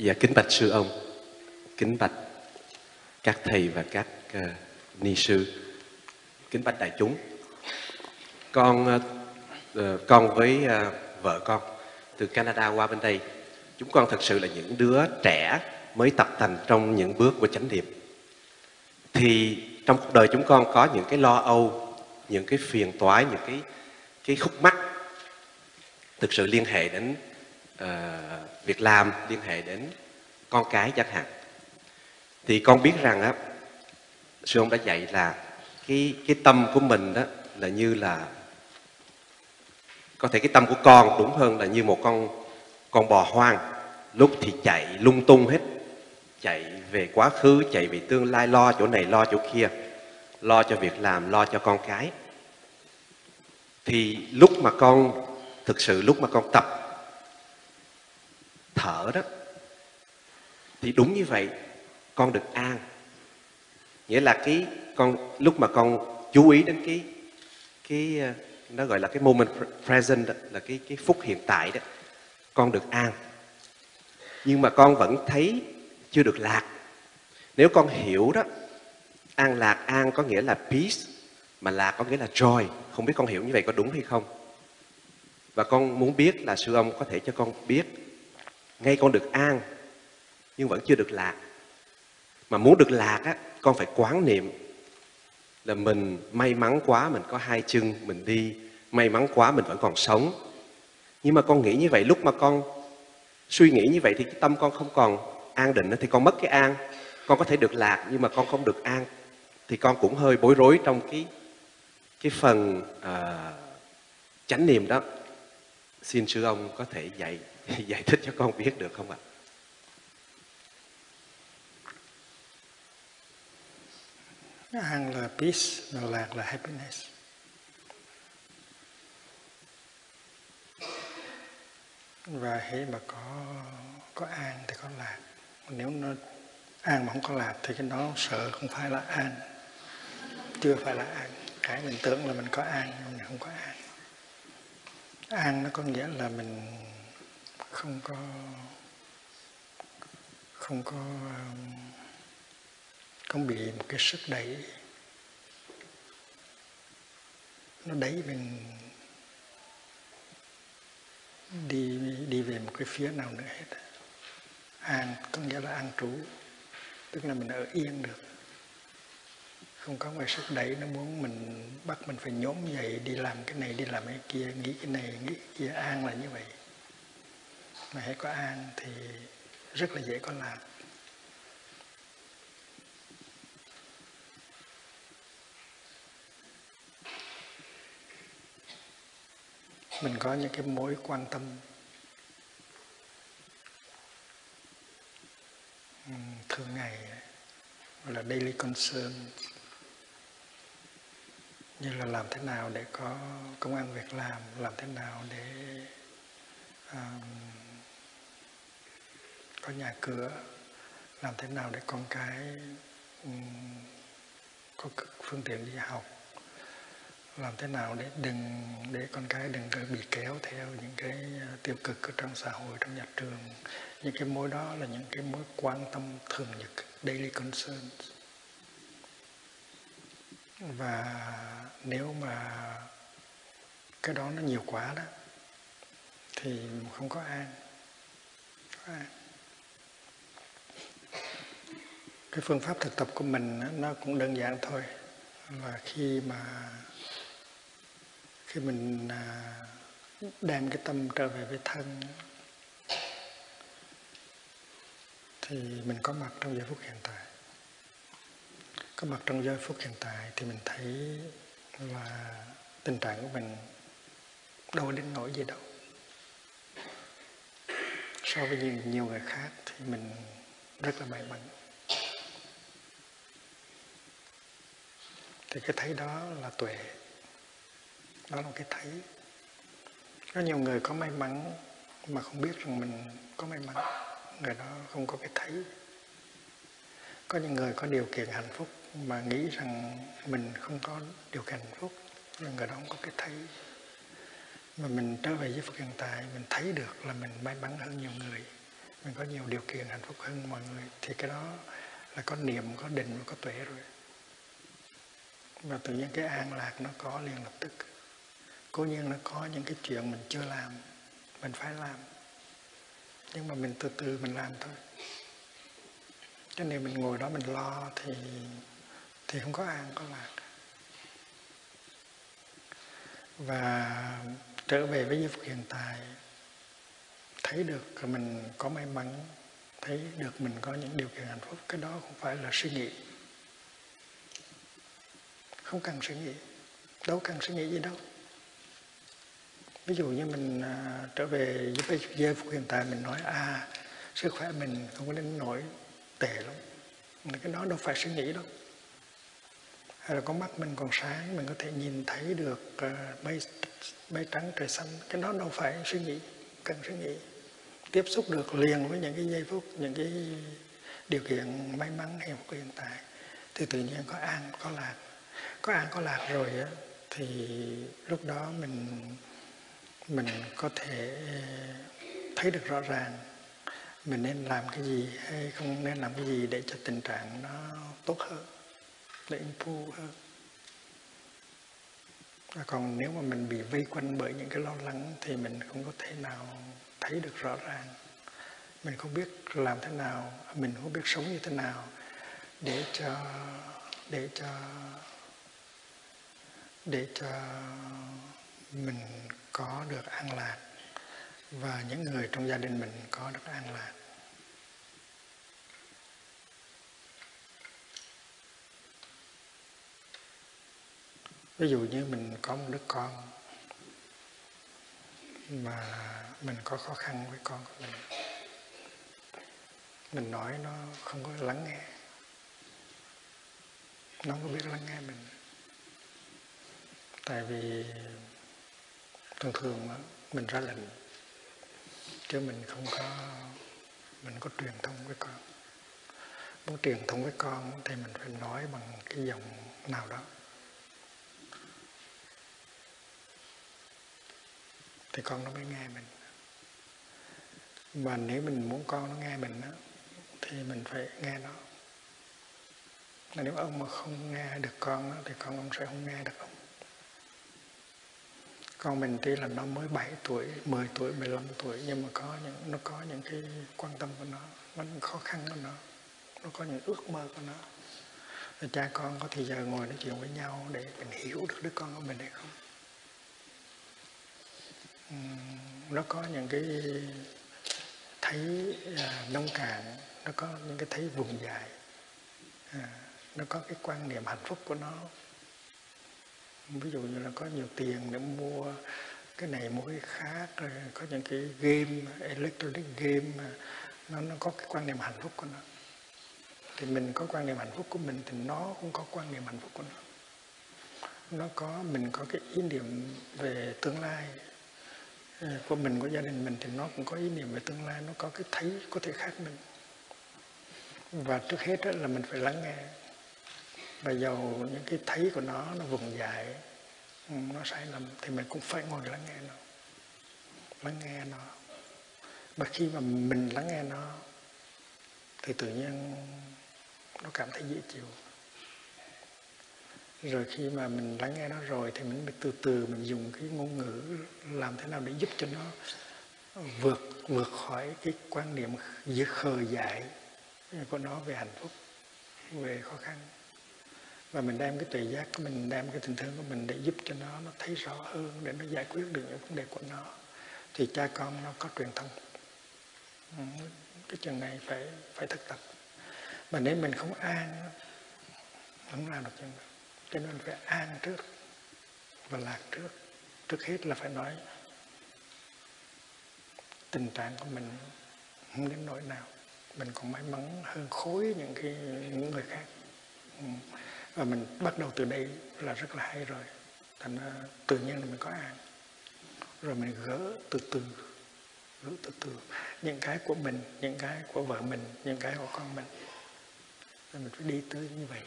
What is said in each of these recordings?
Dạ kính bạch sư ông, kính bạch các thầy và các uh, ni sư, kính bạch đại chúng. Con uh, con với uh, vợ con từ Canada qua bên đây, chúng con thật sự là những đứa trẻ mới tập thành trong những bước của chánh niệm. Thì trong cuộc đời chúng con có những cái lo âu, những cái phiền toái, những cái cái khúc mắc thực sự liên hệ đến uh, việc làm, liên hệ đến con cái chẳng hạn. Thì con biết rằng á, sư ông đã dạy là cái cái tâm của mình đó là như là có thể cái tâm của con đúng hơn là như một con con bò hoang lúc thì chạy lung tung hết chạy về quá khứ chạy về tương lai lo chỗ này lo chỗ kia lo cho việc làm lo cho con cái thì lúc mà con thực sự lúc mà con tập đó. Thì đúng như vậy con được an. Nghĩa là cái con lúc mà con chú ý đến cái cái ờ, nó gọi là cái moment present đó, là cái cái phút hiện tại đó con được an. Nhưng mà con vẫn thấy chưa được lạc. Nếu con hiểu đó an lạc an có nghĩa là peace mà lạc có nghĩa là joy. Không biết con hiểu như vậy có đúng hay không? Và con muốn biết là sư ông có thể cho con biết ngay con được an nhưng vẫn chưa được lạc. Mà muốn được lạc á con phải quán niệm là mình may mắn quá mình có hai chân mình đi may mắn quá mình vẫn còn sống. Nhưng mà con nghĩ như vậy lúc mà con suy nghĩ như vậy thì cái tâm con không còn an định thì con mất cái an. Con có thể được lạc nhưng mà con không được an thì con cũng hơi bối rối trong cái cái phần uh, chánh niệm đó xin sư ông có thể dạy, giải thích cho con biết được không ạ? An là peace mà lạc là happiness. Và hễ mà có có an thì có lạc. Nếu nó an mà không có lạc thì cái đó sợ không phải là an. Chưa phải là an. Cái mình tưởng là mình có an, nhưng mình không có an an nó có nghĩa là mình không có không có um, không bị một cái sức đẩy. Nó đẩy mình đi đi về một cái phía nào nữa hết. An có nghĩa là an trú, tức là mình ở yên được không có ngoài sức đẩy, nó muốn mình bắt mình phải nhóm dậy, đi làm cái này, đi làm cái kia, nghĩ cái này, nghĩ cái kia. An là như vậy. Mà hãy có an thì rất là dễ có lạc mình có những cái mối quan tâm. Thường ngày gọi là daily concern như là làm thế nào để có công an việc làm làm thế nào để um, có nhà cửa làm thế nào để con cái um, có phương tiện đi học làm thế nào để đừng để con cái đừng bị kéo theo những cái ờ, tiêu cực ở trong xã hội trong nhà trường. Những cái mối đó là những cái mối quan tâm thường nhật daily concerns. Và nếu mà cái đó nó nhiều quá đó thì không có an, có an. cái phương pháp thực tập của mình nó cũng đơn giản thôi là khi mà khi mình à, đem cái tâm trở về với thân thì mình có mặt trong giây phút hiện tại có mặt trong giây phút hiện tại thì mình thấy và tình trạng của mình đâu đến nỗi gì đâu. So với nhiều, nhiều người khác thì mình rất là may mắn. Thì cái thấy đó là tuệ. Đó là cái thấy. Có nhiều người có may mắn mà không biết rằng mình có may mắn. Người đó không có cái thấy. Có những người có điều kiện hạnh phúc mà nghĩ rằng mình không có điều kiện hạnh phúc là người đó không có cái thấy. Mà mình trở về với Phật hiện tại, mình thấy được là mình may mắn hơn nhiều người. Mình có nhiều điều kiện hạnh phúc hơn mọi người. Thì cái đó là có niệm, có định và có tuệ rồi. Và tự nhiên cái an lạc nó có liền lập tức. Cố nhiên nó có những cái chuyện mình chưa làm, mình phải làm. Nhưng mà mình từ từ mình làm thôi. Cho nên mình ngồi đó mình lo thì thì không có an có lạc. Và trở về với giây phút hiện tại, thấy được mình có may mắn, thấy được mình có những điều kiện hạnh phúc. Cái đó không phải là suy nghĩ. Không cần suy nghĩ. Đâu cần suy nghĩ gì đâu. Ví dụ như mình à, trở về với giây phút hiện tại, mình nói à sức khỏe mình không có đến nổi tệ lắm. Cái đó đâu phải suy nghĩ đâu hay là con mắt mình còn sáng mình có thể nhìn thấy được uh, mây mây trắng trời xanh. Cái đó đâu phải suy nghĩ cần suy nghĩ. Tiếp xúc được liền với những cái giây phút những cái điều kiện may mắn hay hiện hiện tại thì tự nhiên có an có lạc. Có an có lạc rồi á thì lúc đó mình mình có thể thấy được rõ ràng mình nên làm cái gì hay không nên làm cái gì để cho tình trạng nó tốt hơn để improve hơn còn nếu mà mình bị vây quanh bởi những cái lo lắng thì mình không có thể nào thấy được rõ ràng. Mình không biết làm thế nào, mình không biết sống như thế nào để cho để cho để cho mình có được an lạc và những người trong gia đình mình có được an lạc. Ví dụ như mình có một đứa con mà mình có khó khăn với con của mình. Mình nói nó không có lắng nghe. Nó không có biết lắng nghe mình. Tại vì thường thường mình ra lệnh, chứ mình không có, mình có truyền thông với con. Muốn truyền thông với con thì mình phải nói bằng cái giọng nào đó. Thì con nó mới nghe mình mà nếu mình muốn con nó nghe mình đó, thì mình phải nghe nó mà nếu ông mà không nghe được con đó, thì con ông sẽ không nghe được ông con mình tuy là nó mới 7 tuổi, 10 tuổi, 15 tuổi nhưng mà có những nó có những cái quan tâm của nó, nó những khó khăn của nó, nó có những ước mơ của nó. Rồi cha con có thì giờ ngồi nói chuyện với nhau để mình hiểu được đứa con của mình hay không? Nó có những cái thấy à, nông cạn nó có những cái thấy vùng dài. À, nó có cái quan niệm hạnh phúc của nó. Ví dụ như là có nhiều tiền để mua cái này mua cái khác rồi có những cái game electronic game nó nó có cái quan niệm hạnh phúc của nó. Thì mình có quan niệm hạnh phúc của mình thì nó cũng có quan niệm hạnh phúc của nó. Nó có mình có cái ý niệm về tương lai. Ừ, của mình, của gia đình mình thì nó cũng có ý niệm về tương lai, nó có cái thấy, có thể khác mình. Và trước hết là mình phải lắng nghe. Và dầu những cái thấy của nó nó vùng dại ừ, nó sai lầm, thì mình cũng phải ngồi lắng nghe nó. Lắng nghe nó. Và khi mà mình lắng nghe nó, thì tự nhiên nó cảm thấy dễ chịu rồi khi mà mình lắng nghe nó rồi thì mình từ từ mình dùng cái ngôn ngữ làm thế nào để giúp cho nó vượt vượt khỏi cái quan niệm dễ khờ dại của nó về hạnh phúc, về khó khăn. Và mình đem cái tuệ giác của mình, đem cái tình thương của mình để giúp cho nó nó thấy rõ hơn để nó giải quyết được những vấn đề của nó. Thì cha con nó có truyền thông. Cái chuyện này phải phải thực tập. Mà nếu mình không an không làm được chuyện đó cho nên phải an trước và lạc trước. Trước hết là phải nói tình trạng của mình không đến nỗi nào. Mình còn may mắn hơn khối những cái, những người khác. Ừ. Và mình bắt đầu từ đây là rất là hay rồi. Thành ra tự nhiên là mình có an. Rồi mình gỡ từ từ, gỡ từ từ. Những cái của mình, những cái của vợ mình, những cái của con mình. Rồi mình phải đi tới như vậy.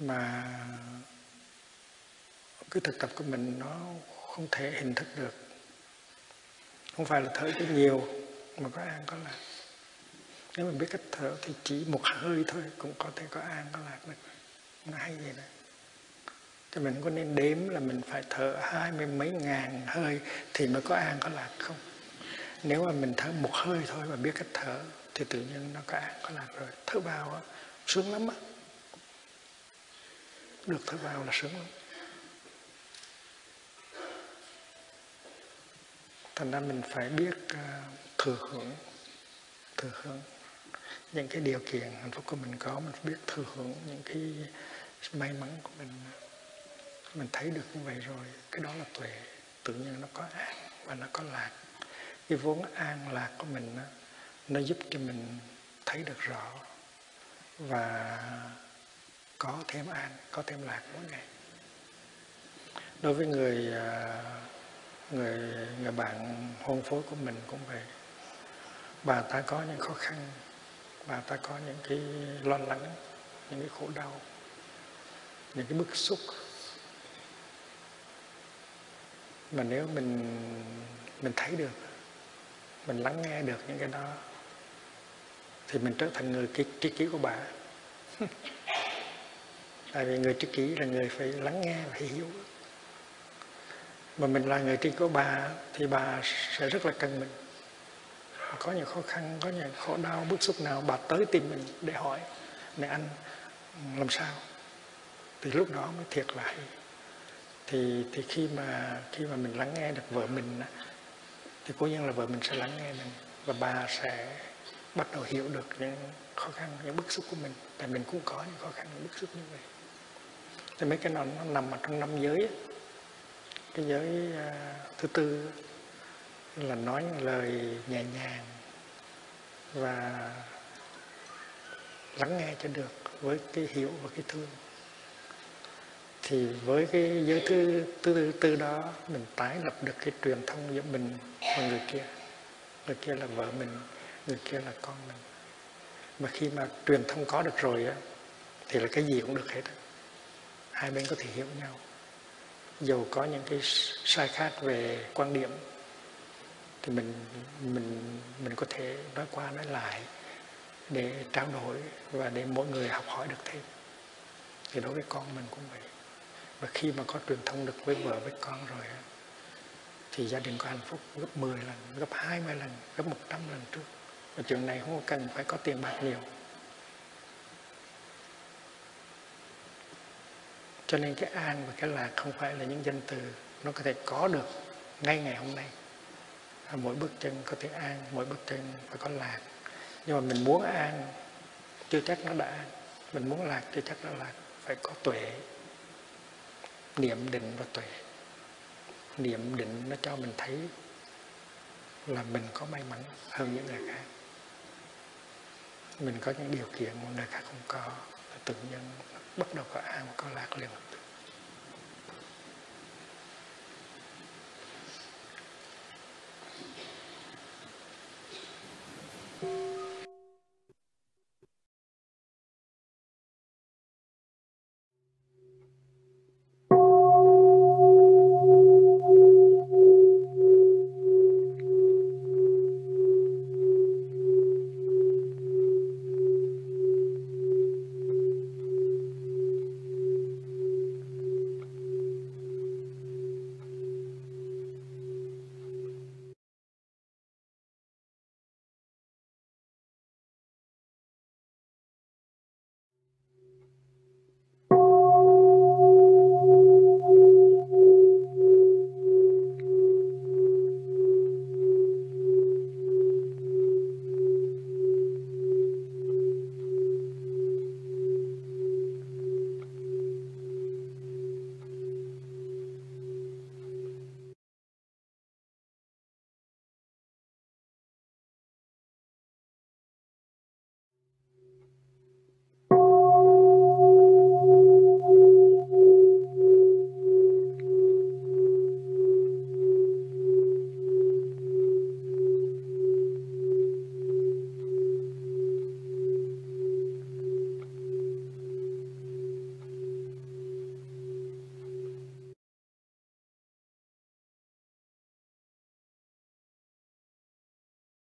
Mà cái thực tập của mình nó không thể hình thức được. Không phải là thở cho nhiều, mà có an có lạc. Nếu mình biết cách thở thì chỉ một hơi thôi, cũng có thể có an có lạc được. Nó hay vậy đó. Cho mình có nên đếm là mình phải thở hai mươi mấy ngàn hơi thì mới có an có lạc không? Nếu mà mình thở một hơi thôi mà biết cách thở thì tự nhiên nó có an có lạc rồi. Thở vào sướng lắm á được thở vào là sướng lắm. Thành ra mình phải biết ờ, thừa hưởng thừa hưởng những cái điều kiện hạnh phúc của mình có. Mình phải biết thừa hưởng những cái may mắn của mình. Mình thấy được như vậy rồi, cái đó là tuệ. Tự nhiên nó có an và nó có lạc. Cái vốn an lạc của mình nó giúp cho mình thấy được rõ và có thêm an có thêm lạc mỗi ngày. Đối với người à, người người bạn hôn phối của mình cũng vậy. Bà ta có những khó khăn bà ta có những cái lo lắng những cái khổ đau những cái bức xúc. Mà nếu mình mình thấy được mình lắng nghe được những cái đó thì mình trở thành người tri, tri của bà. tại vì người tri kỷ là người phải lắng nghe và hiểu. Mà mình là người tri của bà, thì bà sẽ rất là cần mình. Có những khó khăn, có những khổ đau, bức xúc nào, bà tới tìm mình để hỏi này anh, làm sao? Thì lúc đó mới thiệt là hay. Thì thì khi mà khi mà mình lắng nghe được vợ mình thì cố nhiên là vợ mình sẽ lắng nghe mình và bà sẽ bắt đầu hiểu được những khó khăn, những bức xúc của mình. Tại mình cũng có những khó khăn, những bức xúc như vậy thì mấy cái nó, nó nằm ở trong năm giới cái giới uh, thứ tư là nói những lời nhẹ nhàng và lắng nghe cho được với cái hiểu và cái thương. Thì với cái giới thứ tư, tư đó mình tái lập được cái truyền thông giữa mình và người kia. Người kia là vợ mình người kia là con mình. Mà khi mà truyền thông có được rồi á thì là cái gì cũng được hết hai bên có thể hiểu nhau. Dù có những cái sai khác về quan điểm, thì mình mình mình có thể nói qua nói lại để trao đổi và để mỗi người học hỏi được thêm. Thì đối với con mình cũng vậy. Và khi mà có truyền thông được với vợ, với con rồi thì gia đình có hạnh phúc gấp 10 lần, gấp 20 lần, gấp 100 lần trước. Và chuyện này không cần phải có tiền bạc nhiều. Cho nên cái an và cái lạc không phải là những danh từ nó có thể có được ngay ngày hôm nay. Mỗi bước chân có thể an, mỗi bước chân phải có lạc. Nhưng mà mình muốn an, chưa chắc nó đã an. Mình muốn lạc, chưa chắc nó lạc. Phải có tuệ. Niệm định và tuệ. Niệm định nó cho mình thấy là mình có may mắn hơn những người khác. Mình có những điều kiện mà người khác không có. Tự nhiên bắt đầu có an có lạc liền.